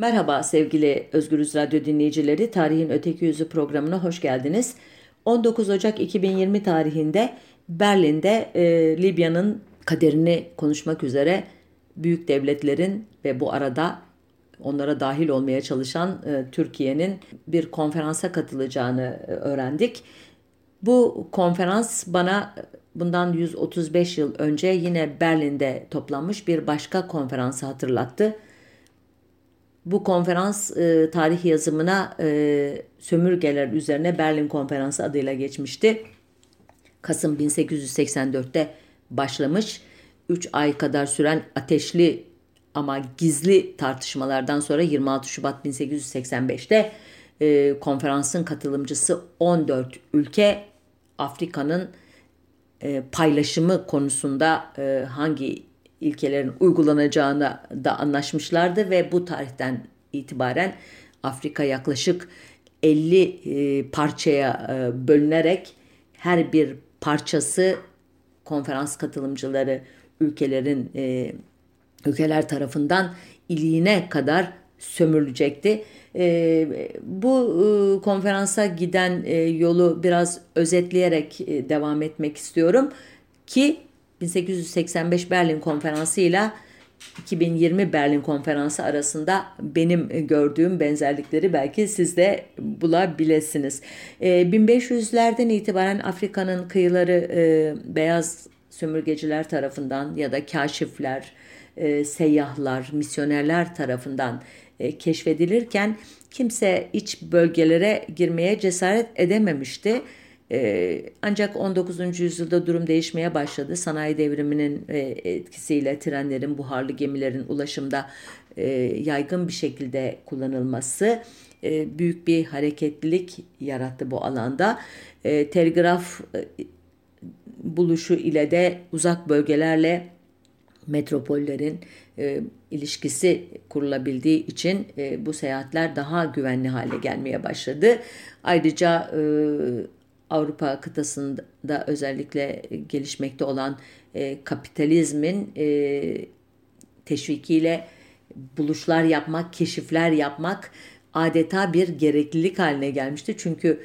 Merhaba sevgili Özgürüz Radyo dinleyicileri. Tarihin Öteki Yüzü programına hoş geldiniz. 19 Ocak 2020 tarihinde Berlin'de e, Libya'nın kaderini konuşmak üzere büyük devletlerin ve bu arada onlara dahil olmaya çalışan e, Türkiye'nin bir konferansa katılacağını e, öğrendik. Bu konferans bana bundan 135 yıl önce yine Berlin'de toplanmış bir başka konferansı hatırlattı. Bu konferans e, tarih yazımına e, sömürgeler üzerine Berlin Konferansı adıyla geçmişti. Kasım 1884'te başlamış. 3 ay kadar süren ateşli ama gizli tartışmalardan sonra 26 Şubat 1885'te e, konferansın katılımcısı 14 ülke Afrika'nın e, paylaşımı konusunda e, hangi ilkelerin uygulanacağına da anlaşmışlardı ve bu tarihten itibaren Afrika yaklaşık 50 e, parçaya e, bölünerek her bir parçası konferans katılımcıları ülkelerin e, ülkeler tarafından iliğine kadar sömürülecekti. Bu konferansa giden yolu biraz özetleyerek devam etmek istiyorum ki 1885 Berlin Konferansı ile 2020 Berlin Konferansı arasında benim gördüğüm benzerlikleri belki siz de bulabilirsiniz. 1500'lerden ee, itibaren Afrika'nın kıyıları e, beyaz sömürgeciler tarafından ya da kaşifler, e, seyyahlar, misyonerler tarafından e, keşfedilirken kimse iç bölgelere girmeye cesaret edememişti. Ee, ancak 19. yüzyılda durum değişmeye başladı. Sanayi devriminin e, etkisiyle trenlerin, buharlı gemilerin ulaşımda e, yaygın bir şekilde kullanılması e, büyük bir hareketlilik yarattı bu alanda. Telgraf buluşu ile de uzak bölgelerle metropollerin e, ilişkisi kurulabildiği için e, bu seyahatler daha güvenli hale gelmeye başladı. Ayrıca e, Avrupa kıtasında özellikle gelişmekte olan e, kapitalizmin e, teşvikiyle buluşlar yapmak, keşifler yapmak adeta bir gereklilik haline gelmişti. Çünkü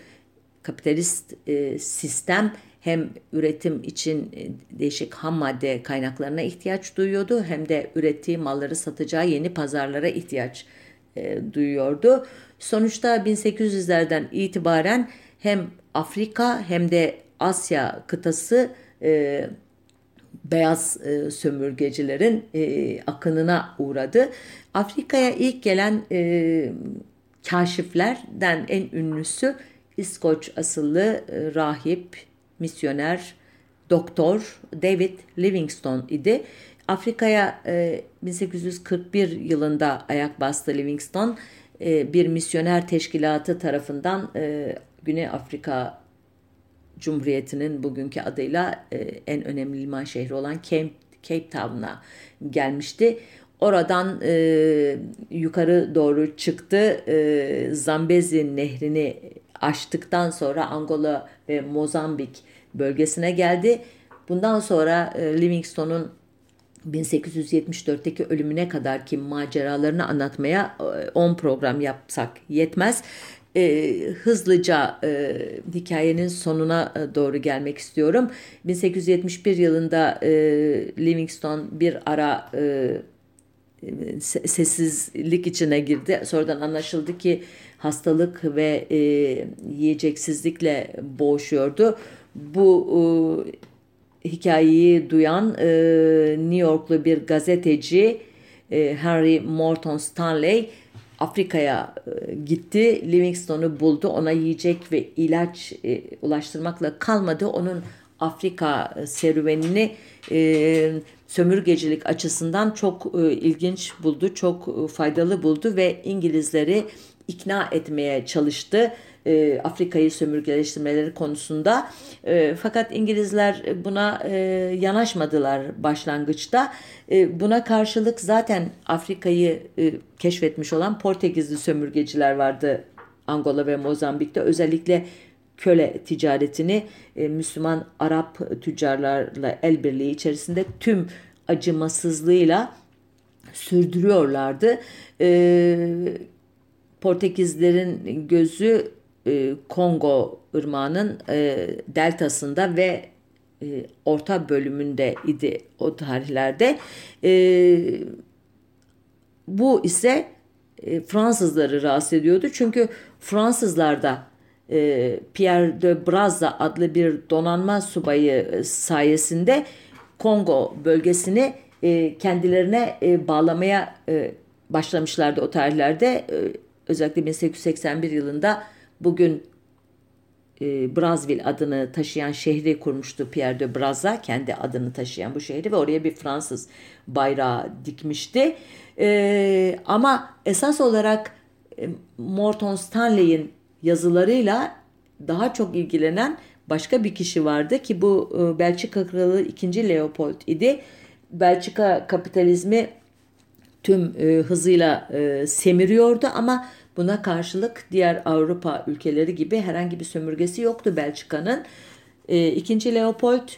kapitalist e, sistem hem üretim için e, değişik ham madde kaynaklarına ihtiyaç duyuyordu hem de ürettiği malları satacağı yeni pazarlara ihtiyaç e, duyuyordu. Sonuçta 1800'lerden itibaren hem Afrika hem de Asya kıtası e, beyaz e, sömürgecilerin e, akınına uğradı. Afrika'ya ilk gelen e, kaşiflerden en ünlüsü İskoç asıllı e, rahip, misyoner, doktor David Livingstone idi. Afrika'ya e, 1841 yılında ayak bastı Livingstone. E, bir misyoner teşkilatı tarafından e, Güney Afrika Cumhuriyeti'nin bugünkü adıyla e, en önemli liman şehri olan Cape, Cape Town'a gelmişti. Oradan e, yukarı doğru çıktı. E, Zambezi nehrini aştıktan sonra Angola ve Mozambik bölgesine geldi. Bundan sonra e, Livingstone'un 1874'teki ölümüne kadar ki maceralarını anlatmaya 10 e, program yapsak yetmez e, hızlıca e, hikayenin sonuna e, doğru gelmek istiyorum. 1871 yılında e, Livingstone bir ara e, sessizlik içine girdi. Sonradan anlaşıldı ki hastalık ve e, yiyeceksizlikle boğuşuyordu. Bu e, hikayeyi duyan e, New Yorklu bir gazeteci e, Henry Morton Stanley Afrika'ya e, gitti. Livingstone'u buldu. Ona yiyecek ve ilaç e, ulaştırmakla kalmadı. Onun Afrika e, serüvenini sömürgecilik açısından çok ilginç buldu, çok faydalı buldu ve İngilizleri ikna etmeye çalıştı e, Afrika'yı sömürgeleştirmeleri konusunda. E, fakat İngilizler buna e, yanaşmadılar başlangıçta. E, buna karşılık zaten Afrika'yı e, keşfetmiş olan Portekizli sömürgeciler vardı Angola ve Mozambik'te. Özellikle köle ticaretini e, Müslüman Arap tüccarlarla el birliği içerisinde tüm acımasızlığıyla sürdürüyorlardı. E, Portekizlerin gözü e, Kongo ırmağının e, deltasında ve e, orta bölümünde idi o tarihlerde. E, bu ise e, Fransızları rahatsız ediyordu. Çünkü Fransızlar da e, Pierre de Brazza adlı bir donanma subayı sayesinde Kongo bölgesini e, kendilerine e, bağlamaya e, başlamışlardı o tarihlerde. E, özellikle 1881 yılında bugün e, Brazzaville adını taşıyan şehri kurmuştu Pierre de Brazza kendi adını taşıyan bu şehri ve oraya bir Fransız bayrağı dikmişti. E, ama esas olarak e, Morton Stanley'in yazılarıyla daha çok ilgilenen başka bir kişi vardı ki bu e, Belçika Kralı 2. Leopold idi. Belçika kapitalizmi tüm e, hızıyla e, semiriyordu ama buna karşılık diğer Avrupa ülkeleri gibi herhangi bir sömürgesi yoktu Belçika'nın. E, ikinci Leopold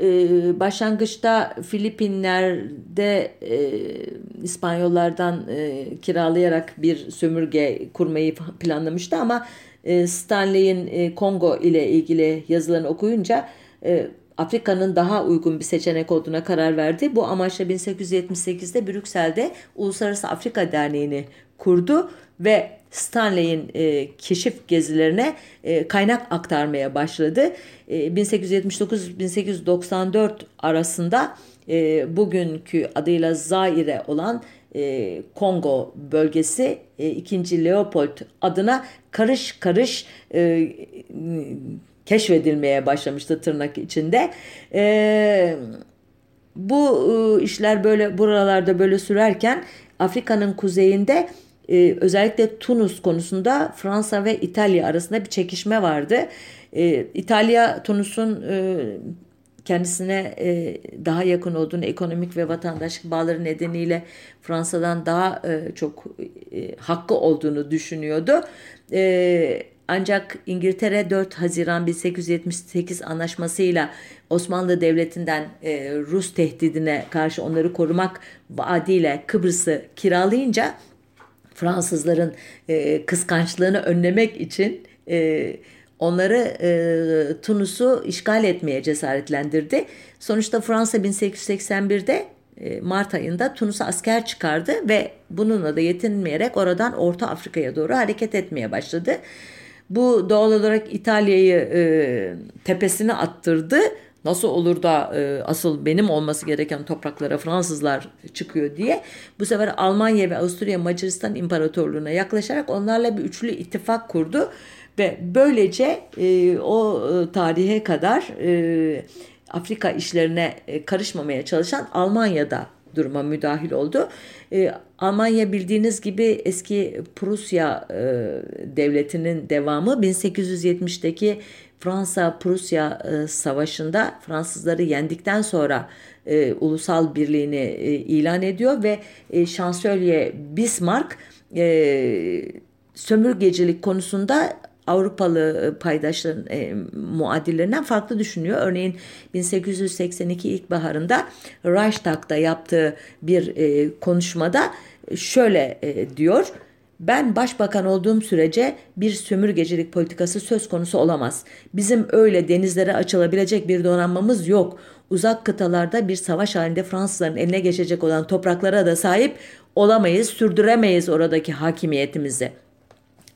e, başlangıçta Filipinler'de e, İspanyollardan e, kiralayarak bir sömürge kurmayı planlamıştı ama e, Stanley'in e, Kongo ile ilgili yazılarını okuyunca e, Afrika'nın daha uygun bir seçenek olduğuna karar verdi. Bu amaçla 1878'de Brüksel'de Uluslararası Afrika Derneği'ni kurdu ve Stanley'in e, keşif gezilerine e, kaynak aktarmaya başladı. E, 1879-1894 arasında e, bugünkü adıyla Zaire olan e, Kongo bölgesi e, 2. Leopold adına karış karış e, keşfedilmeye başlamıştı tırnak içinde. E, bu e, işler böyle buralarda böyle sürerken Afrika'nın kuzeyinde e, özellikle Tunus konusunda Fransa ve İtalya arasında bir çekişme vardı. E, İtalya Tunus'un e, kendisine e, daha yakın olduğunu ekonomik ve vatandaşlık bağları nedeniyle Fransa'dan daha e, çok e, hakkı olduğunu düşünüyordu. E, ancak İngiltere 4 Haziran 1878 anlaşmasıyla Osmanlı Devleti'nden e, Rus tehdidine karşı onları korumak vaadiyle Kıbrıs'ı kiralayınca Fransızların e, kıskançlığını önlemek için e, onları e, Tunus'u işgal etmeye cesaretlendirdi. Sonuçta Fransa 1881'de e, Mart ayında Tunus'a asker çıkardı ve bununla da yetinmeyerek oradan Orta Afrika'ya doğru hareket etmeye başladı. Bu doğal olarak İtalya'yı e, tepesine attırdı. Nasıl olur da e, asıl benim olması gereken topraklara Fransızlar çıkıyor diye bu sefer Almanya ve Avusturya Macaristan İmparatorluğu'na yaklaşarak onlarla bir üçlü ittifak kurdu ve böylece e, o e, tarihe kadar e, Afrika işlerine e, karışmamaya çalışan Almanya'da duruma müdahil oldu. E, Almanya bildiğiniz gibi eski Prusya e, devletinin devamı 1870'teki Fransa-Prusya e, savaşında Fransızları yendikten sonra e, ulusal birliğini e, ilan ediyor ve e, şansölye Bismarck e, sömürgecilik konusunda Avrupalı e, paydaşların e, muadillerinden farklı düşünüyor. Örneğin 1882 ilkbaharında Reichstag'da yaptığı bir e, konuşmada şöyle e, diyor. Ben başbakan olduğum sürece bir sömürgecilik politikası söz konusu olamaz. Bizim öyle denizlere açılabilecek bir donanmamız yok. Uzak kıtalarda bir savaş halinde Fransızların eline geçecek olan topraklara da sahip olamayız, sürdüremeyiz oradaki hakimiyetimizi.''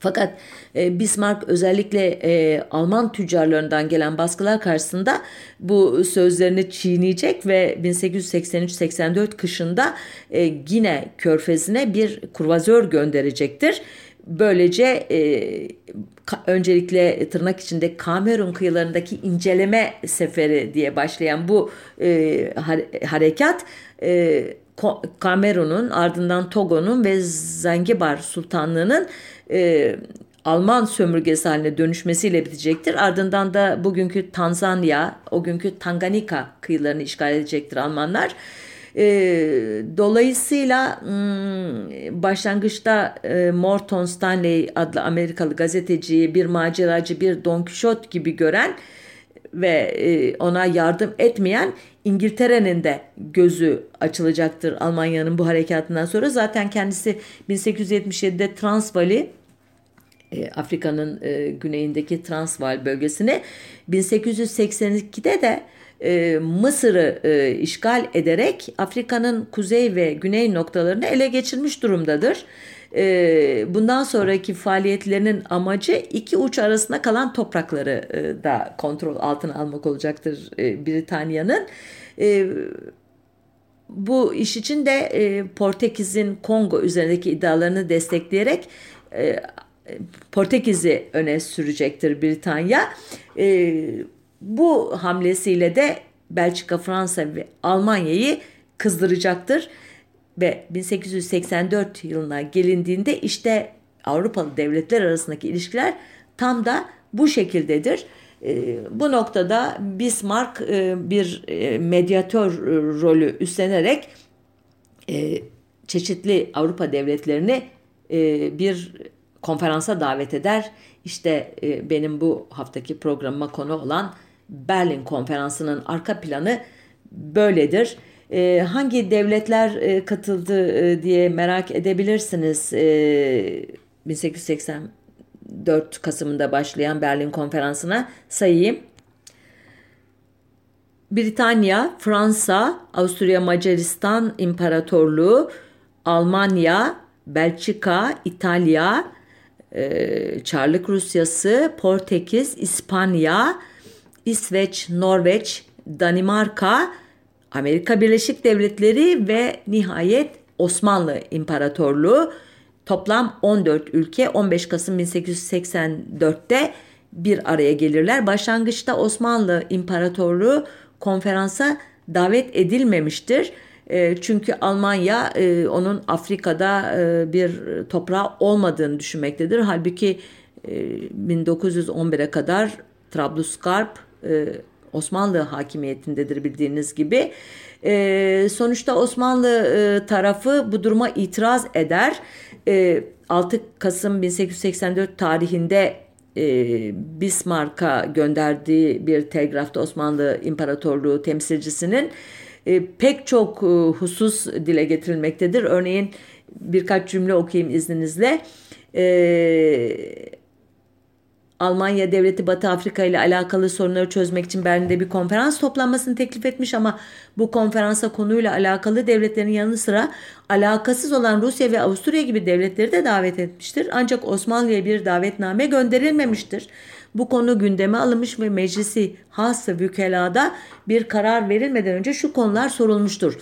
Fakat e, Bismarck özellikle e, Alman tüccarlarından gelen baskılar karşısında bu sözlerini çiğneyecek ve 1883-84 kışında e, Gine körfezine bir kurvazör gönderecektir. Böylece e, öncelikle tırnak içinde Kamerun kıyılarındaki inceleme seferi diye başlayan bu e, harekat e, Kamerun'un ardından Togo'nun ve Zanzibar Sultanlığı'nın e, Alman sömürgesi haline dönüşmesiyle bitecektir. Ardından da bugünkü Tanzanya, o günkü Tanganyika kıyılarını işgal edecektir Almanlar. E, dolayısıyla hmm, başlangıçta e, Morton Stanley adlı Amerikalı gazeteciyi bir maceracı, bir Don Quixote gibi gören ve e, ona yardım etmeyen İngiltere'nin de gözü açılacaktır Almanya'nın bu harekatından sonra. Zaten kendisi 1877'de Transvali e, Afrika'nın e, güneyindeki Transvaal bölgesini 1882'de de e, Mısır'ı e, işgal ederek Afrika'nın kuzey ve güney noktalarını ele geçirmiş durumdadır. E, bundan sonraki faaliyetlerinin amacı iki uç arasında kalan toprakları e, da kontrol altına almak olacaktır e, Britanya'nın. E, bu iş için de e, Portekiz'in Kongo üzerindeki iddialarını destekleyerek e, Portekiz'i öne sürecektir Britanya. E, bu hamlesiyle de Belçika, Fransa ve Almanya'yı kızdıracaktır. Ve 1884 yılına gelindiğinde işte Avrupalı devletler arasındaki ilişkiler tam da bu şekildedir. E, bu noktada Bismarck e, bir e, medyatör e, rolü üstlenerek e, çeşitli Avrupa devletlerini e, bir konferansa davet eder. İşte e, benim bu haftaki programıma konu olan Berlin Konferansı'nın arka planı böyledir. E, hangi devletler e, katıldı e, diye merak edebilirsiniz. E, 1884 Kasım'ında başlayan Berlin Konferansı'na sayayım. Britanya, Fransa, Avusturya Macaristan İmparatorluğu, Almanya, Belçika, İtalya, e, Çarlık Rusyası, Portekiz, İspanya, İsveç, Norveç, Danimarka, Amerika Birleşik Devletleri ve nihayet Osmanlı İmparatorluğu toplam 14 ülke 15 Kasım 1884'te bir araya gelirler. Başlangıçta Osmanlı İmparatorluğu konferansa davet edilmemiştir. E, çünkü Almanya e, onun Afrika'da e, bir toprağı olmadığını düşünmektedir. Halbuki 1911'e kadar Trablusgarp Osmanlı hakimiyetindedir bildiğiniz gibi. sonuçta Osmanlı tarafı bu duruma itiraz eder. 6 Kasım 1884 tarihinde Bismarck'a gönderdiği bir telgrafta Osmanlı İmparatorluğu temsilcisinin e, pek çok e, husus dile getirilmektedir. Örneğin birkaç cümle okuyayım izninizle. E, Almanya devleti Batı Afrika ile alakalı sorunları çözmek için Berlin'de bir konferans toplanmasını teklif etmiş ama bu konferansa konuyla alakalı devletlerin yanı sıra alakasız olan Rusya ve Avusturya gibi devletleri de davet etmiştir. Ancak Osmanlı'ya bir davetname gönderilmemiştir. Bu konu gündeme alınmış ve meclisi hassa vükelada bir karar verilmeden önce şu konular sorulmuştur.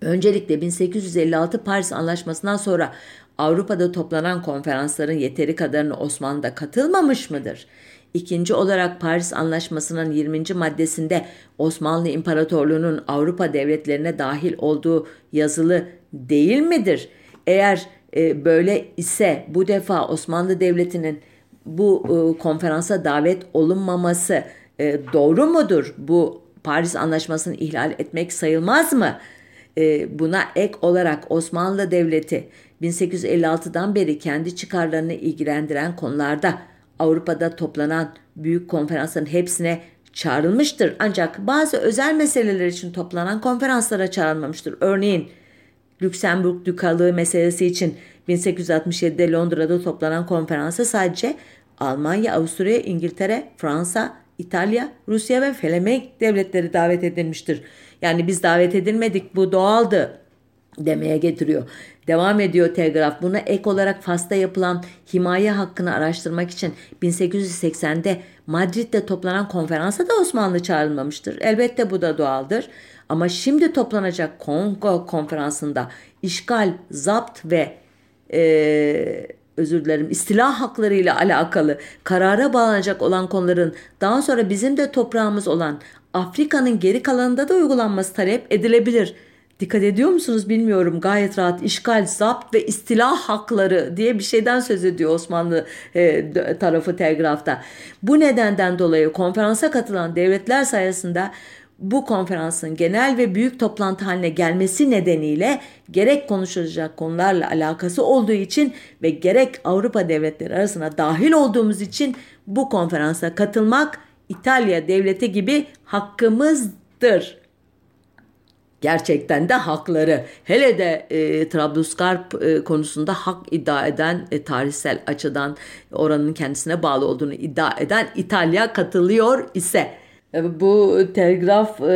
Öncelikle 1856 Paris Anlaşması'ndan sonra Avrupa'da toplanan konferansların yeteri kadarını Osmanlı'da katılmamış mıdır? İkinci olarak Paris Anlaşması'nın 20. maddesinde Osmanlı İmparatorluğu'nun Avrupa devletlerine dahil olduğu yazılı değil midir? Eğer e, böyle ise bu defa Osmanlı Devleti'nin bu e, konferansa davet olunmaması e, doğru mudur? Bu Paris Anlaşması'nı ihlal etmek sayılmaz mı? E, buna ek olarak Osmanlı Devleti 1856'dan beri kendi çıkarlarını ilgilendiren konularda Avrupa'da toplanan büyük konferansların hepsine çağrılmıştır. Ancak bazı özel meseleler için toplanan konferanslara çağrılmamıştır. Örneğin Lüksemburg Dükalığı meselesi için 1867'de Londra'da toplanan konferansa sadece Almanya, Avusturya, İngiltere, Fransa, İtalya, Rusya ve Felemenk devletleri davet edilmiştir. Yani biz davet edilmedik bu doğaldı demeye getiriyor. Devam ediyor telgraf. Buna ek olarak Fas'ta yapılan himaye hakkını araştırmak için 1880'de Madrid'de toplanan konferansa da Osmanlı çağrılmamıştır. Elbette bu da doğaldır. Ama şimdi toplanacak Kongo konferansında işgal, zapt ve e, özür dilerim istila hakları ile alakalı karara bağlanacak olan konuların daha sonra bizim de toprağımız olan Afrika'nın geri kalanında da uygulanması talep edilebilir. Dikkat ediyor musunuz bilmiyorum. Gayet rahat. İşgal, zapt ve istila hakları diye bir şeyden söz ediyor Osmanlı e, tarafı telgrafta. Bu nedenden dolayı konferansa katılan devletler sayesinde bu konferansın genel ve büyük toplantı haline gelmesi nedeniyle gerek konuşulacak konularla alakası olduğu için ve gerek Avrupa devletleri arasına dahil olduğumuz için bu konferansa katılmak İtalya devleti gibi hakkımızdır gerçekten de hakları. Hele de e, Trablusgarp e, konusunda hak iddia eden e, tarihsel açıdan oranın kendisine bağlı olduğunu iddia eden İtalya katılıyor ise e, bu telgraf e,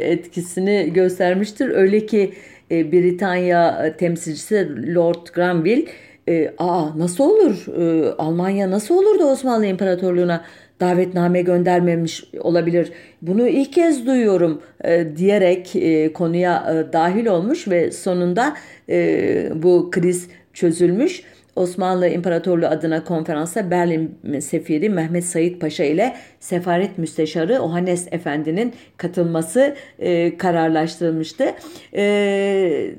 etkisini göstermiştir. Öyle ki e, Britanya temsilcisi Lord Granville e, aa nasıl olur e, Almanya nasıl olur da Osmanlı İmparatorluğu'na davetname göndermemiş olabilir. Bunu ilk kez duyuyorum e, diyerek e, konuya e, dahil olmuş ve sonunda e, bu kriz çözülmüş. Osmanlı İmparatorluğu adına konferansa Berlin Sefiri Mehmet Said Paşa ile Sefaret Müsteşarı Ohanes Efendi'nin katılması e, kararlaştırılmıştı. E,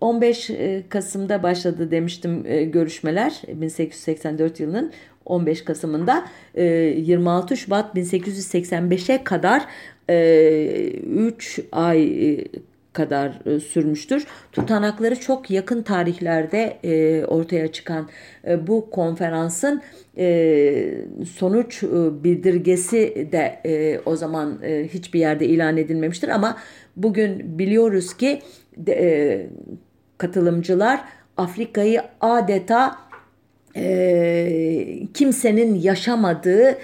15 e, Kasım'da başladı demiştim e, görüşmeler 1884 yılının 15 Kasım'ında 26 e, Şubat 1885'e kadar 3 ay kadar sürmüştür. Tutanakları çok yakın tarihlerde ortaya çıkan bu konferansın sonuç bildirgesi de o zaman hiçbir yerde ilan edilmemiştir ama bugün biliyoruz ki katılımcılar Afrika'yı adeta e, kimsenin yaşamadığı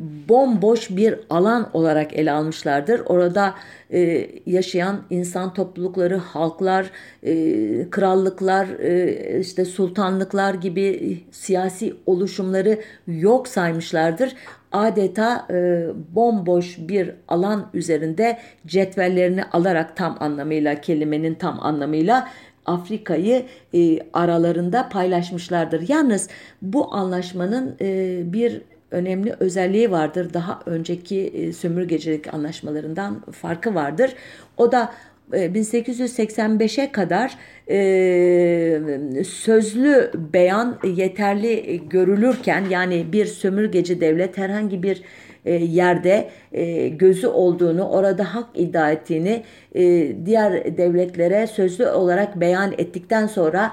bomboş bir alan olarak ele almışlardır. Orada e, yaşayan insan toplulukları, halklar, e, krallıklar, e, işte sultanlıklar gibi siyasi oluşumları yok saymışlardır. Adeta e, bomboş bir alan üzerinde cetvellerini alarak tam anlamıyla kelimenin tam anlamıyla Afrika'yı e, aralarında paylaşmışlardır. Yalnız bu anlaşmanın e, bir önemli özelliği vardır. Daha önceki e, sömürgecilik anlaşmalarından farkı vardır. O da 1885'e kadar e, sözlü beyan yeterli görülürken yani bir sömürgeci devlet herhangi bir e, yerde e, gözü olduğunu, orada hak iddia ettiğini e, diğer devletlere sözlü olarak beyan ettikten sonra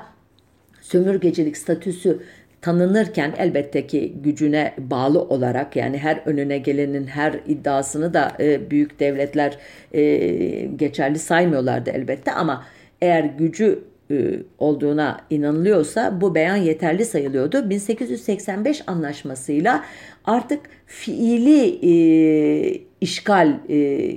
sömürgecilik statüsü tanınırken elbette ki gücüne bağlı olarak yani her önüne gelenin her iddiasını da büyük devletler geçerli saymıyorlardı elbette ama eğer gücü olduğuna inanılıyorsa bu beyan yeterli sayılıyordu. 1885 anlaşmasıyla artık fiili e, işgal e,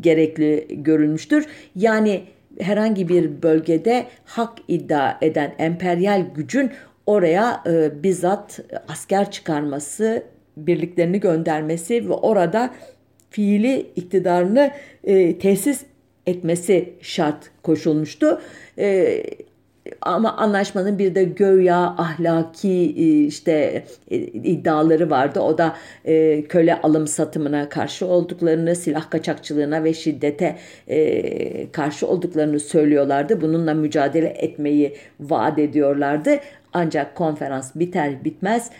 gerekli görülmüştür. Yani herhangi bir bölgede hak iddia eden emperyal gücün oraya e, bizzat asker çıkarması, birliklerini göndermesi ve orada fiili iktidarını e, tesis etmesi şart koşulmuştu. E, ama anlaşmanın bir de göya ahlaki e, işte e, iddiaları vardı. O da e, köle alım satımına karşı olduklarını, silah kaçakçılığına ve şiddete karşı olduklarını söylüyorlardı. Bununla mücadele etmeyi vaat ediyorlardı. Ancak konferans biter bitmez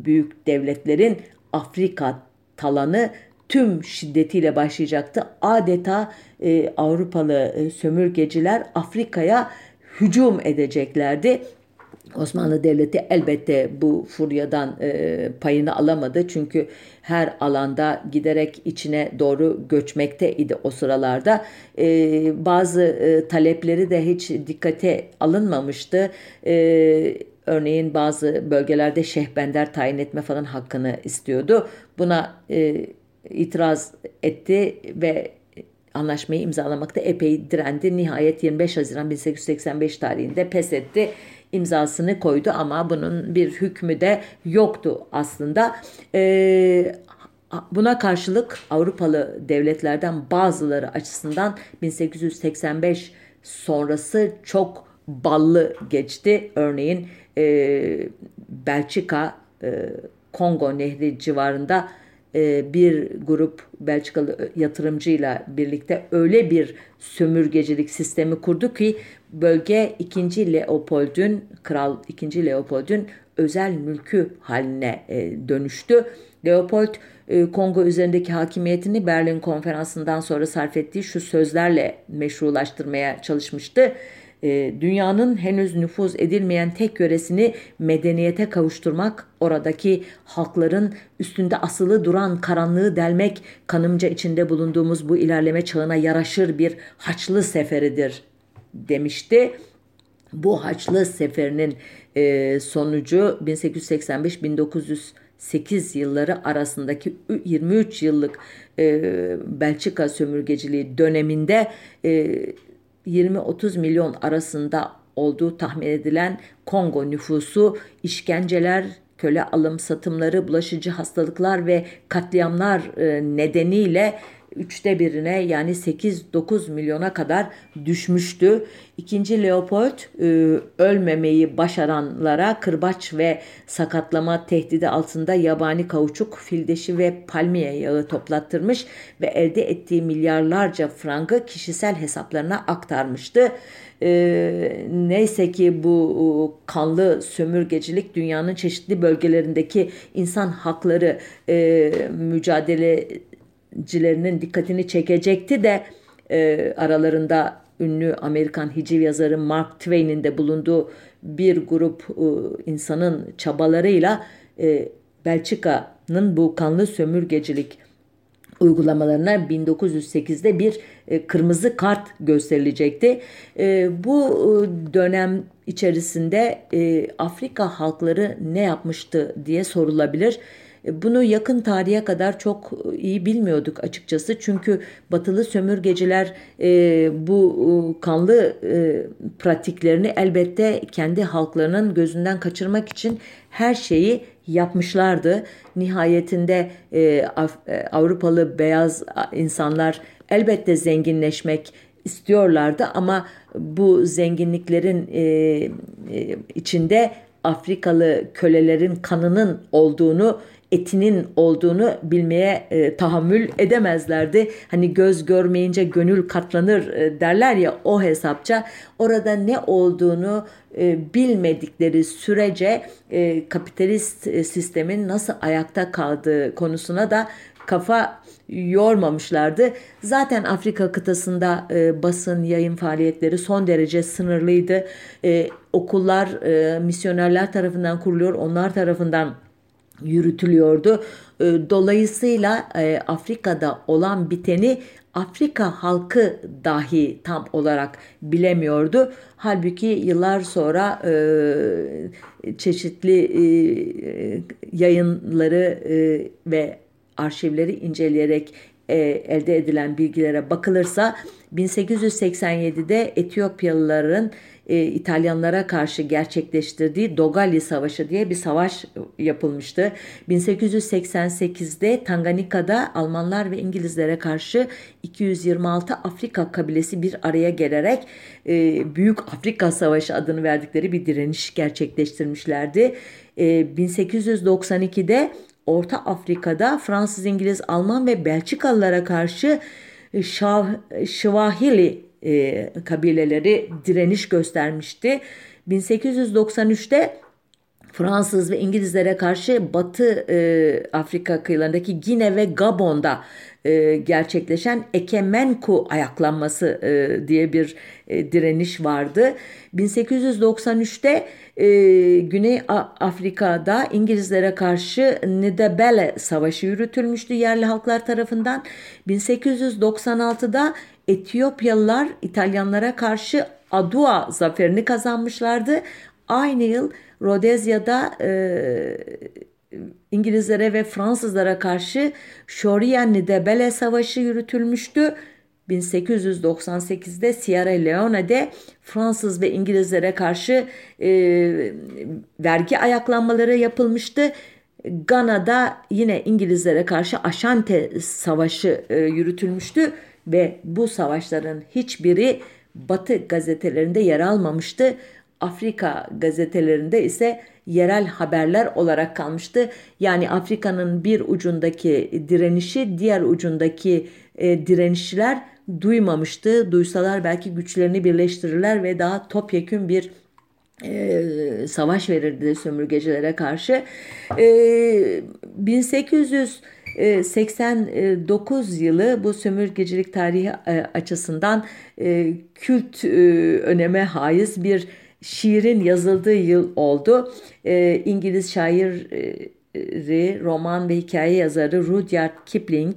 büyük devletlerin Afrika talanı tüm şiddetiyle başlayacaktı. Adeta e, Avrupalı e, sömürgeciler Afrika'ya hücum edeceklerdi. Osmanlı Devleti elbette bu furyadan e, payını alamadı çünkü her alanda giderek içine doğru göçmekteydi o sıralarda. E, bazı e, talepleri de hiç dikkate alınmamıştı. E, örneğin bazı bölgelerde şehbender tayin etme falan hakkını istiyordu. Buna e, itiraz etti ve anlaşmayı imzalamakta epey direndi. Nihayet 25 Haziran 1885 tarihinde pes etti. imzasını koydu ama bunun bir hükmü de yoktu aslında. Ee, buna karşılık Avrupalı devletlerden bazıları açısından 1885 sonrası çok ballı geçti. Örneğin e, Belçika, e, Kongo Nehri civarında bir grup Belçikalı yatırımcıyla birlikte öyle bir sömürgecilik sistemi kurdu ki bölge 2. Leopold'un Kral 2. Leopold'un özel mülkü haline e, dönüştü. Leopold e, Kongo üzerindeki hakimiyetini Berlin konferansından sonra sarf ettiği şu sözlerle meşrulaştırmaya çalışmıştı. E, dünyanın henüz nüfuz edilmeyen tek yöresini medeniyete kavuşturmak, oradaki halkların üstünde asılı duran karanlığı delmek, kanımca içinde bulunduğumuz bu ilerleme çağına yaraşır bir haçlı seferidir demişti. Bu Haçlı Seferi'nin e, sonucu 1885-1908 yılları arasındaki 23 yıllık e, Belçika sömürgeciliği döneminde e, 20-30 milyon arasında olduğu tahmin edilen Kongo nüfusu işkenceler, köle alım satımları, bulaşıcı hastalıklar ve katliamlar e, nedeniyle üçte birine yani 8-9 milyona kadar düşmüştü. İkinci Leopold e, ölmemeyi başaranlara kırbaç ve sakatlama tehdidi altında yabani kauçuk, fildeşi ve palmiye yağı toplattırmış ve elde ettiği milyarlarca frangı kişisel hesaplarına aktarmıştı. E, neyse ki bu kanlı sömürgecilik dünyanın çeşitli bölgelerindeki insan hakları e, mücadele cilerinin dikkatini çekecekti de e, aralarında ünlü Amerikan hiciv yazarı Mark Twain'in de bulunduğu bir grup e, insanın çabalarıyla e, Belçika'nın bu kanlı sömürgecilik uygulamalarına 1908'de bir e, kırmızı kart gösterilecekti. E, bu e, dönem içerisinde Afrika halkları ne yapmıştı diye sorulabilir. E, bunu yakın tarihe kadar çok e, iyi bilmiyorduk açıkçası. Çünkü batılı sömürgeciler e, bu kanlı pratiklerini elbette kendi halklarının gözünden kaçırmak için her şeyi yapmışlardı. Nihayetinde Avrupalı beyaz insanlar elbette zenginleşmek istiyorlardı ama bu zenginliklerin içinde Afrikalı kölelerin kanının olduğunu etinin olduğunu bilmeye e, tahammül edemezlerdi. Hani göz görmeyince gönül katlanır e, derler ya o hesapça orada ne olduğunu e, bilmedikleri sürece e, kapitalist e, sistemin nasıl ayakta kaldığı konusuna da kafa yormamışlardı. Zaten Afrika kıtasında e, basın yayın faaliyetleri son derece sınırlıydı. E, okullar e, misyonerler tarafından kuruluyor, onlar tarafından yürütülüyordu. Ee, dolayısıyla e, Afrika'da olan biteni Afrika halkı dahi tam olarak bilemiyordu. Halbuki yıllar sonra e, çeşitli e, yayınları ve arşivleri inceleyerek elde edilen bilgilere bakılırsa 1887'de Etiyopyalıların e, İtalyanlara karşı gerçekleştirdiği Dogali Savaşı diye bir savaş yapılmıştı. 1888'de Tanganyika'da Almanlar ve İngilizlere karşı 226 Afrika kabilesi bir araya gelerek e, Büyük Afrika Savaşı adını verdikleri bir direniş gerçekleştirmişlerdi. E, 1892'de Orta Afrika'da Fransız, İngiliz, Alman ve Belçikalılara karşı Şah, Şivahili e, kabileleri direniş göstermişti. 1893'te Fransız ve İngilizlere karşı Batı e, Afrika kıyılarındaki Gine ve Gabon'da e, gerçekleşen Ekemenku ayaklanması e, diye bir e, direniş vardı. 1893'te e, Güney Afrika'da İngilizlere karşı Nidebele Savaşı yürütülmüştü yerli halklar tarafından. 1896'da Etiyopyalılar İtalyanlara karşı Adua zaferini kazanmışlardı. Aynı yıl Rodezya'da e, İngilizlere ve Fransızlara karşı Şoriyen-Nidebele Savaşı yürütülmüştü. 1898'de Sierra Leone'de Fransız ve İngilizlere karşı e, vergi ayaklanmaları yapılmıştı. Gana'da yine İngilizlere karşı Aşante Savaşı e, yürütülmüştü ve bu savaşların hiçbiri Batı gazetelerinde yer almamıştı. Afrika gazetelerinde ise yerel haberler olarak kalmıştı. Yani Afrika'nın bir ucundaki direnişi diğer ucundaki e, direnişçiler duymamıştı. Duysalar belki güçlerini birleştirirler ve daha topyekün bir e, savaş verirdi sömürgecilere karşı. E, 1800 89 yılı bu sömürgecilik tarihi açısından kült öneme haiz bir şiirin yazıldığı yıl oldu. İngiliz şair roman ve hikaye yazarı Rudyard Kipling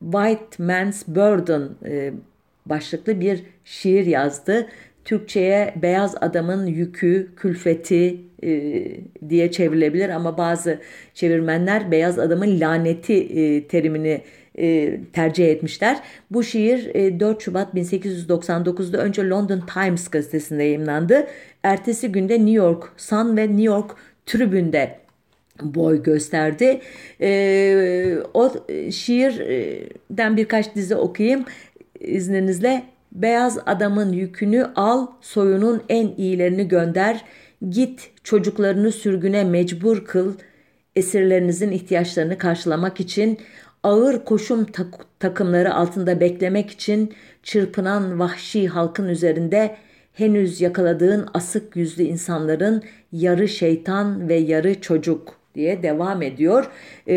White Man's Burden başlıklı bir şiir yazdı. Türkçe'ye beyaz adamın yükü, külfeti e, diye çevrilebilir ama bazı çevirmenler beyaz adamın laneti e, terimini e, tercih etmişler. Bu şiir e, 4 Şubat 1899'da önce London Times gazetesinde yayınlandı. Ertesi günde New York Sun ve New York Tribüne'de boy gösterdi. E, o şiirden birkaç dizi okuyayım izninizle. Beyaz adamın yükünü al, soyunun en iyilerini gönder. Git çocuklarını sürgüne mecbur kıl. Esirlerinizin ihtiyaçlarını karşılamak için ağır koşum tak- takımları altında beklemek için çırpınan vahşi halkın üzerinde henüz yakaladığın asık yüzlü insanların yarı şeytan ve yarı çocuk diye devam ediyor. E,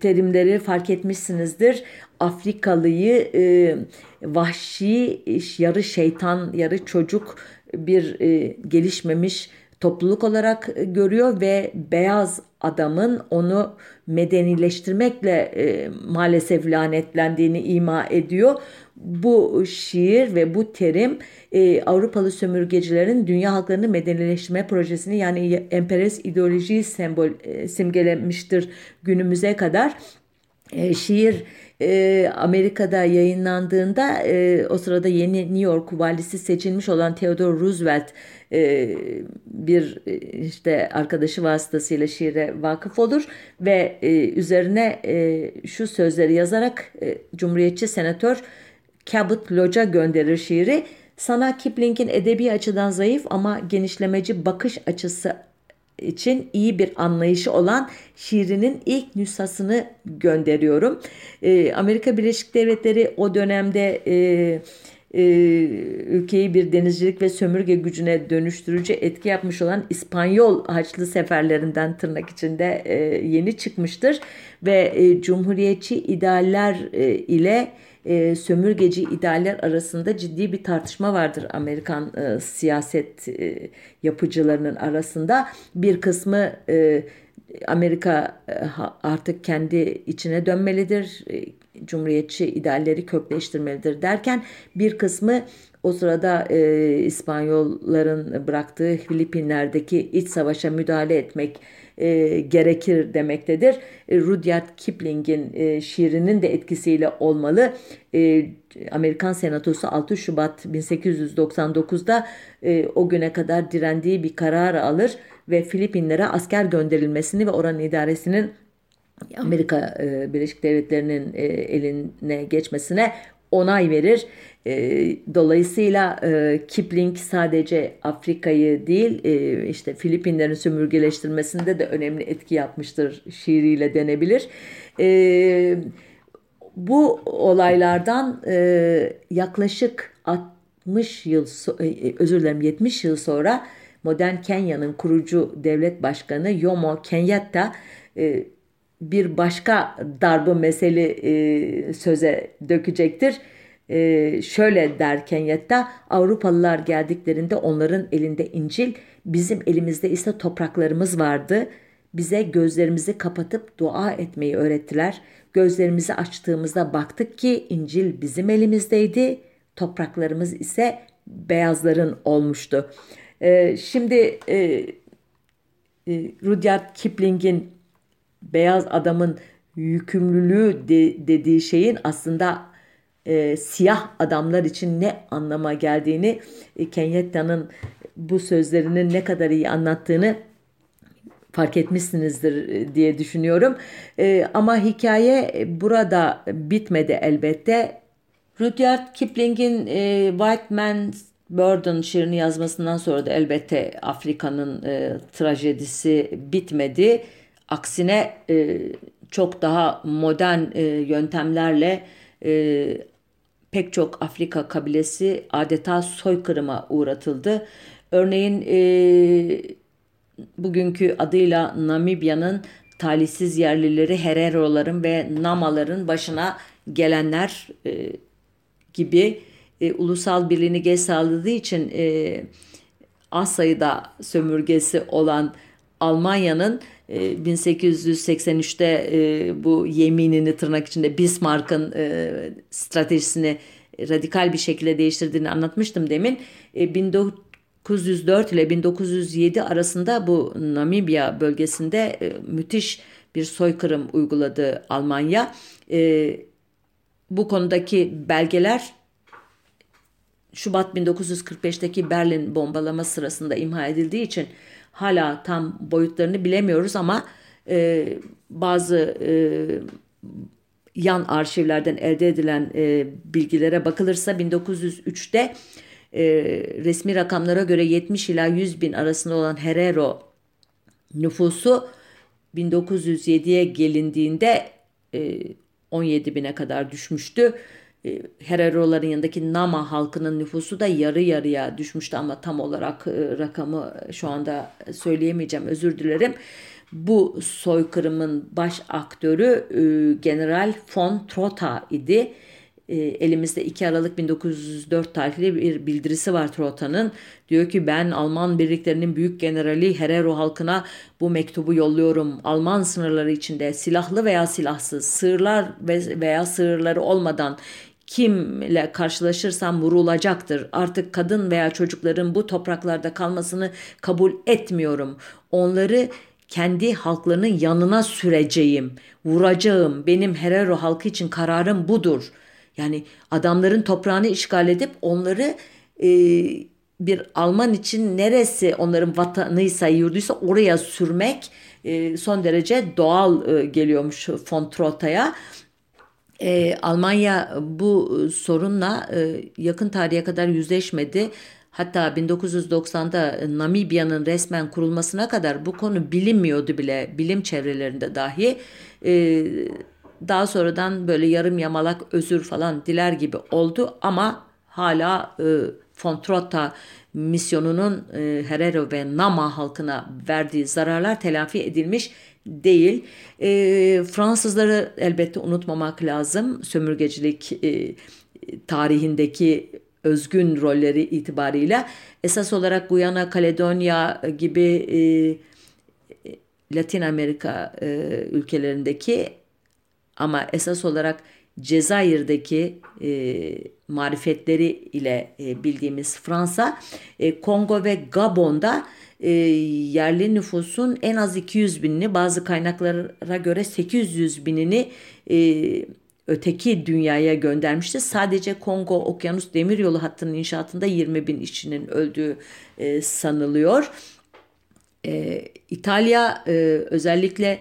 terimleri fark etmişsinizdir. Afrikalıyı e, vahşi yarı şeytan yarı çocuk bir e, gelişmemiş topluluk olarak görüyor ve beyaz adamın onu medenileştirmekle e, maalesef lanetlendiğini ima ediyor. Bu şiir ve bu terim e, Avrupalı sömürgecilerin dünya halklarını medenileştirme projesini yani emperyalist ideolojiyi sembol e, simgelemiştir günümüze kadar. E, şiir e, Amerika'da yayınlandığında e, o sırada yeni New York valisi seçilmiş olan Theodore Roosevelt e, bir e, işte arkadaşı vasıtasıyla şiire vakıf olur ve e, üzerine e, şu sözleri yazarak e, Cumhuriyetçi senatör Cabot Lodge'a gönderir şiiri. Sana Kipling'in edebi açıdan zayıf ama genişlemeci bakış açısı için iyi bir anlayışı olan şiirinin ilk nüshasını gönderiyorum. E, Amerika Birleşik Devletleri o dönemde e, ülkeyi bir denizcilik ve sömürge gücüne dönüştürücü etki yapmış olan İspanyol Haçlı seferlerinden tırnak içinde e, yeni çıkmıştır ve e, cumhuriyetçi idealler e, ile e, sömürgeci idealler arasında ciddi bir tartışma vardır Amerikan e, siyaset e, yapıcılarının arasında. Bir kısmı e, Amerika e, artık kendi içine dönmelidir, e, cumhuriyetçi idealleri kökleştirmelidir derken bir kısmı o sırada e, İspanyolların bıraktığı Filipinler'deki iç savaşa müdahale etmek e, gerekir demektedir. E, Rudyard Kipling'in e, şiirinin de etkisiyle olmalı. E, Amerikan Senatosu 6 Şubat 1899'da e, o güne kadar direndiği bir karar alır ve Filipinlere asker gönderilmesini ve oranın idaresinin Amerika e, Birleşik Devletleri'nin e, eline geçmesine onay verir. E, dolayısıyla e, Kipling sadece Afrika'yı değil e, işte Filipinlerin sömürgeleştirmesinde de önemli etki yapmıştır şiiriyle denebilir. E, bu olaylardan e, yaklaşık 60 yıl e, özür dilerim 70 yıl sonra modern Kenya'nın kurucu devlet başkanı Yomo Kenyatta e, bir başka darbe mesele e, söze dökecektir. E, şöyle der Kenyatta, Avrupalılar geldiklerinde onların elinde İncil, bizim elimizde ise topraklarımız vardı. Bize gözlerimizi kapatıp dua etmeyi öğrettiler. Gözlerimizi açtığımızda baktık ki İncil bizim elimizdeydi, topraklarımız ise beyazların olmuştu. E, şimdi e, e, Rudyard Kipling'in beyaz adamın yükümlülüğü de, dediği şeyin aslında e, siyah adamlar için ne anlama geldiğini e, Kenyatta'nın bu sözlerinin ne kadar iyi anlattığını fark etmişsinizdir e, diye düşünüyorum. E, ama hikaye burada bitmedi elbette. Rudyard Kipling'in e, White Man's Burden şiirini yazmasından sonra da elbette Afrika'nın e, trajedisi bitmedi. Aksine e, çok daha modern e, yöntemlerle e, pek çok Afrika kabilesi adeta soykırıma uğratıldı. Örneğin e, bugünkü adıyla Namibya'nın talihsiz yerlileri Hereroların ve Namaların başına gelenler e, gibi e, ulusal birliğini geç sağladığı için e, az sayıda sömürgesi olan Almanya'nın 1883'te e, e, bu yeminini tırnak içinde Bismarck'ın e, stratejisini radikal bir şekilde değiştirdiğini anlatmıştım demin. 1904 ile 1907 arasında bu Namibya bölgesinde müthiş bir soykırım uyguladı Almanya. Bu konudaki belgeler Şubat 1945'teki Berlin bombalama sırasında imha edildiği için hala tam boyutlarını bilemiyoruz ama e, bazı e, yan arşivlerden elde edilen e, bilgilere bakılırsa 1903'te e, resmi rakamlara göre 70 ila 100 bin arasında olan Herero nüfusu 1907'ye gelindiğinde e, 17 bine kadar düşmüştü. E, Hereroların yanındaki Nama halkının nüfusu da yarı yarıya düşmüştü ama tam olarak e, rakamı şu anda söyleyemeyeceğim özür dilerim. Bu soykırımın baş aktörü e, General von Trotha idi e, elimizde 2 Aralık 1904 tarihli bir bildirisi var Trota'nın. Diyor ki ben Alman birliklerinin büyük generali Herero halkına bu mektubu yolluyorum. Alman sınırları içinde silahlı veya silahsız sığırlar veya sığırları olmadan kimle karşılaşırsam vurulacaktır. Artık kadın veya çocukların bu topraklarda kalmasını kabul etmiyorum. Onları kendi halklarının yanına süreceğim, vuracağım. Benim Herero halkı için kararım budur.'' Yani adamların toprağını işgal edip onları e, bir Alman için neresi onların vatanıysa yurduysa oraya sürmek e, son derece doğal e, geliyormuş Fontrota'ya. E, Almanya bu sorunla e, yakın tarihe kadar yüzleşmedi. Hatta 1990'da Namibya'nın resmen kurulmasına kadar bu konu bilinmiyordu bile bilim çevrelerinde dahi. E, daha sonradan böyle yarım yamalak özür falan diler gibi oldu ama hala e, Fontrotta misyonunun e, Herero ve Nama halkına verdiği zararlar telafi edilmiş değil. E, Fransızları elbette unutmamak lazım. Sömürgecilik e, tarihindeki özgün rolleri itibarıyla esas olarak Guyana, Kaledonya gibi e, Latin Amerika e, ülkelerindeki ama esas olarak Cezayir'deki e, marifetleri ile e, bildiğimiz Fransa, e, Kongo ve Gabon'da e, yerli nüfusun en az 200 binini bazı kaynaklara göre 800 binini e, öteki dünyaya göndermişti. Sadece Kongo Okyanus Demiryolu hattının inşaatında 20 bin işçinin öldüğü e, sanılıyor. E, İtalya e, özellikle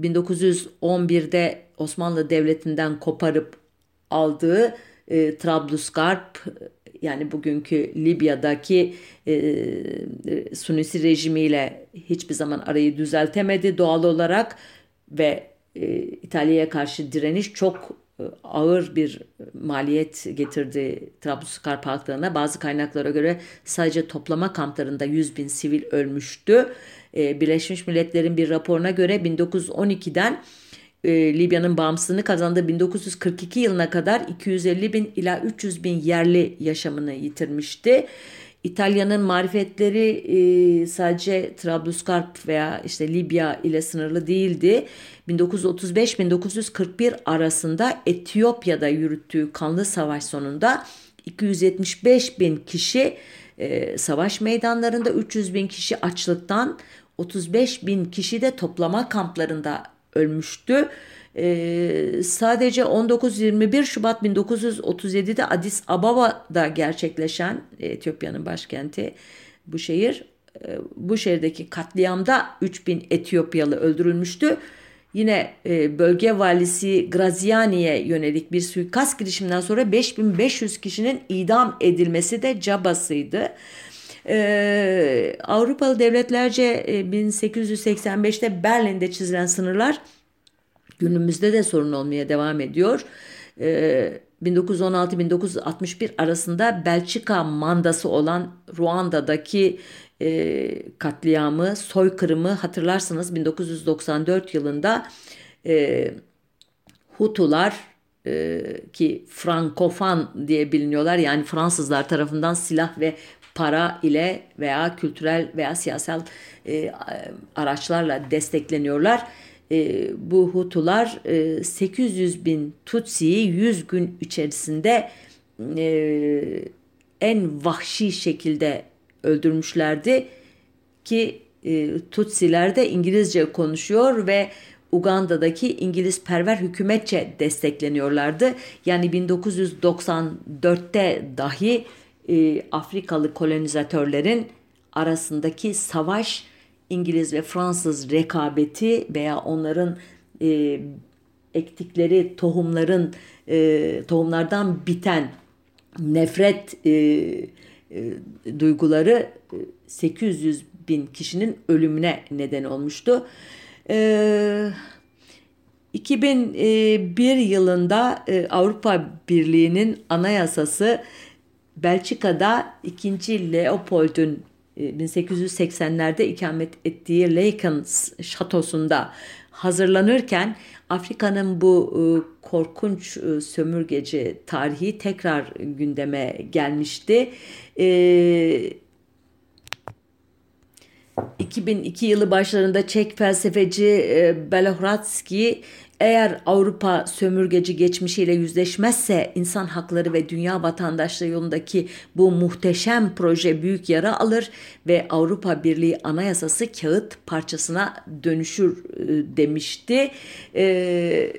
1911'de Osmanlı Devleti'nden koparıp aldığı e, Trablusgarp yani bugünkü Libya'daki e, Sunisi rejimiyle hiçbir zaman arayı düzeltemedi doğal olarak ve e, İtalya'ya karşı direniş çok e, ağır bir maliyet getirdi Trablusgarp halklarına. Bazı kaynaklara göre sadece toplama kamplarında 100 bin sivil ölmüştü. E, Birleşmiş Milletler'in bir raporuna göre 1912'den e, Libya'nın bağımsızlığını kazandığı 1942 yılına kadar 250 bin ila 300 bin yerli yaşamını yitirmişti. İtalya'nın marifetleri e, sadece Trablusgarp veya işte Libya ile sınırlı değildi. 1935-1941 arasında Etiyopya'da yürüttüğü kanlı savaş sonunda 275 bin kişi e, savaş meydanlarında 300 bin kişi açlıktan 35 bin kişi de toplama kamplarında ölmüştü. Ee, sadece 19-21 Şubat 1937'de Addis Ababa'da gerçekleşen Etiyopya'nın başkenti bu şehir e, bu şehirdeki katliamda 3000 Etiyopyalı öldürülmüştü. Yine e, bölge valisi Graziani'ye yönelik bir suikast girişiminden sonra 5500 kişinin idam edilmesi de cabasıydı. Ee, Avrupalı devletlerce 1885'te e, Berlin'de çizilen sınırlar günümüzde de sorun olmaya devam ediyor. Ee, 1916-1961 arasında Belçika mandası olan Ruanda'daki e, katliamı, soykırımı hatırlarsınız 1994 yılında e, Hutular e, ki Frankofan diye biliniyorlar yani Fransızlar tarafından silah ve para ile veya kültürel veya siyasal e, araçlarla destekleniyorlar. E, bu Hutular e, 800 bin Tutsi'yi 100 gün içerisinde e, en vahşi şekilde öldürmüşlerdi ki e, Tutsiler de İngilizce konuşuyor ve Uganda'daki İngiliz perver hükümetçe destekleniyorlardı. Yani 1994'te dahi e, Afrikalı kolonizatörlerin arasındaki savaş İngiliz ve Fransız rekabeti veya onların e, ektikleri tohumların e, tohumlardan biten nefret e, e, duyguları 800 e, bin kişinin ölümüne neden olmuştu. E, 2001 yılında e, Avrupa Birliği'nin anayasası Belçika'da 2. Leopold'un 1880'lerde e, ikamet ettiği Laken şatosunda hazırlanırken Afrika'nın bu e, korkunç e, sömürgeci tarihi tekrar gündeme gelmişti. 2002 yılı başlarında Çek felsefeci Belohradski eğer Avrupa sömürgeci geçmişiyle yüzleşmezse insan hakları ve dünya vatandaşlığı yolundaki bu muhteşem proje büyük yara alır ve Avrupa Birliği Anayasası kağıt parçasına dönüşür e, demişti. E,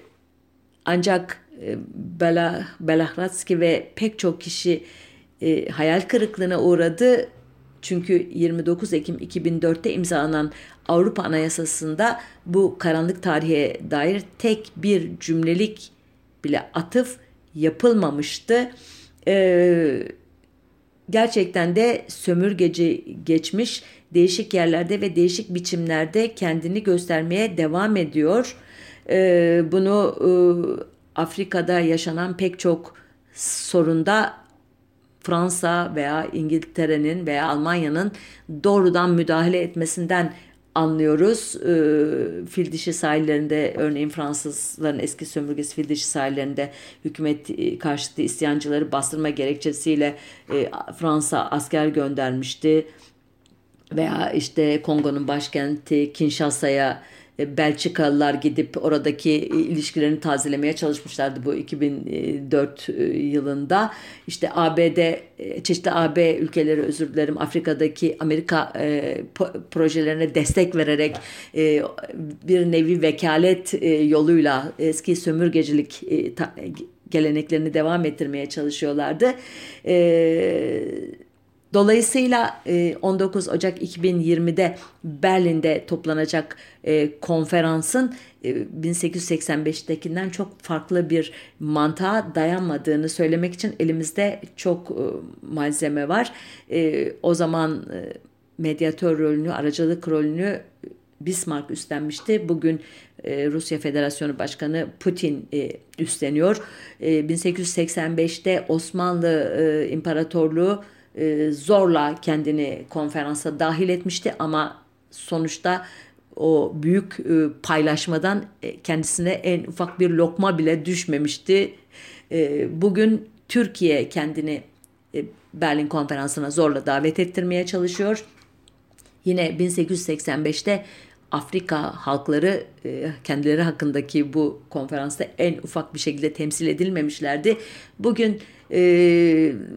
ancak e, Bela, Belahratski ve pek çok kişi hayal kırıklığına uğradı. Çünkü 29 Ekim 2004'te imzalanan Avrupa Anayasası'nda bu karanlık tarihe dair tek bir cümlelik bile atıf yapılmamıştı. Ee, gerçekten de sömürgeci geçmiş değişik yerlerde ve değişik biçimlerde kendini göstermeye devam ediyor. Ee, bunu e, Afrika'da yaşanan pek çok sorunda Fransa veya İngiltere'nin veya Almanya'nın doğrudan müdahale etmesinden anlıyoruz. E, fil sahillerinde örneğin Fransızların eski sömürgesi fil sahillerinde hükümet e, karşıtı isyancıları bastırma gerekçesiyle e, Fransa asker göndermişti. Veya işte Kongo'nun başkenti Kinshasa'ya Belçikalılar gidip oradaki e, ilişkilerini tazelemeye çalışmışlardı bu 2004 e, yılında. İşte ABD, çeşitli AB ülkeleri özür dilerim Afrika'daki Amerika projelerine destek vererek bir nevi vekalet yoluyla eski sömürgecilik geleneklerini devam ettirmeye çalışıyorlardı. Eee Dolayısıyla 19 e, Ocak 2020'de Berlin'de toplanacak e, konferansın 1885'tekinden e, çok farklı bir mantığa dayanmadığını söylemek için elimizde çok malzeme var. O zaman medyatör rolünü, aracılık rolünü Bismarck üstlenmişti. Bugün Rusya Federasyonu Başkanı Putin üstleniyor. 1885'te Osmanlı İmparatorluğu e, zorla kendini konferansa dahil etmişti ama sonuçta o büyük e, paylaşmadan e, kendisine en ufak bir lokma bile düşmemişti. Bugün Türkiye kendini Berlin konferansına zorla davet ettirmeye çalışıyor. Yine 1885'te Afrika halkları kendileri hakkındaki bu konferansta en ufak bir şekilde temsil edilmemişlerdi. Bugün e,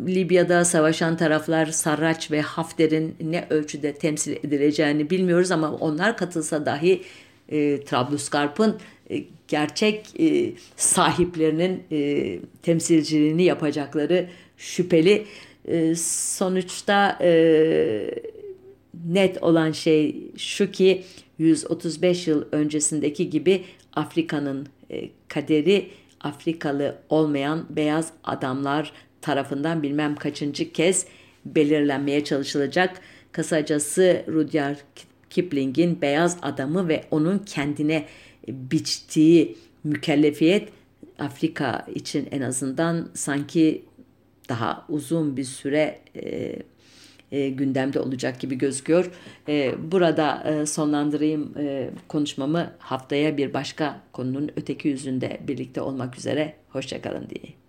Libya'da savaşan taraflar Sarraç ve Hafter'in ne ölçüde temsil edileceğini bilmiyoruz ama onlar katılsa dahi e, Trablusgarp'ın e, gerçek e, sahiplerinin e, temsilciliğini yapacakları şüpheli. E, sonuçta e, net olan şey şu ki 135 yıl öncesindeki gibi Afrika'nın e, kaderi Afrikalı olmayan beyaz adamlar tarafından bilmem kaçıncı kez belirlenmeye çalışılacak. Kısacası Rudyard Kipling'in beyaz adamı ve onun kendine biçtiği mükellefiyet Afrika için en azından sanki daha uzun bir süre e, e, gündemde olacak gibi gözüküyor. E, burada e, sonlandırayım e, konuşmamı haftaya bir başka konunun öteki yüzünde birlikte olmak üzere. Hoşçakalın diye.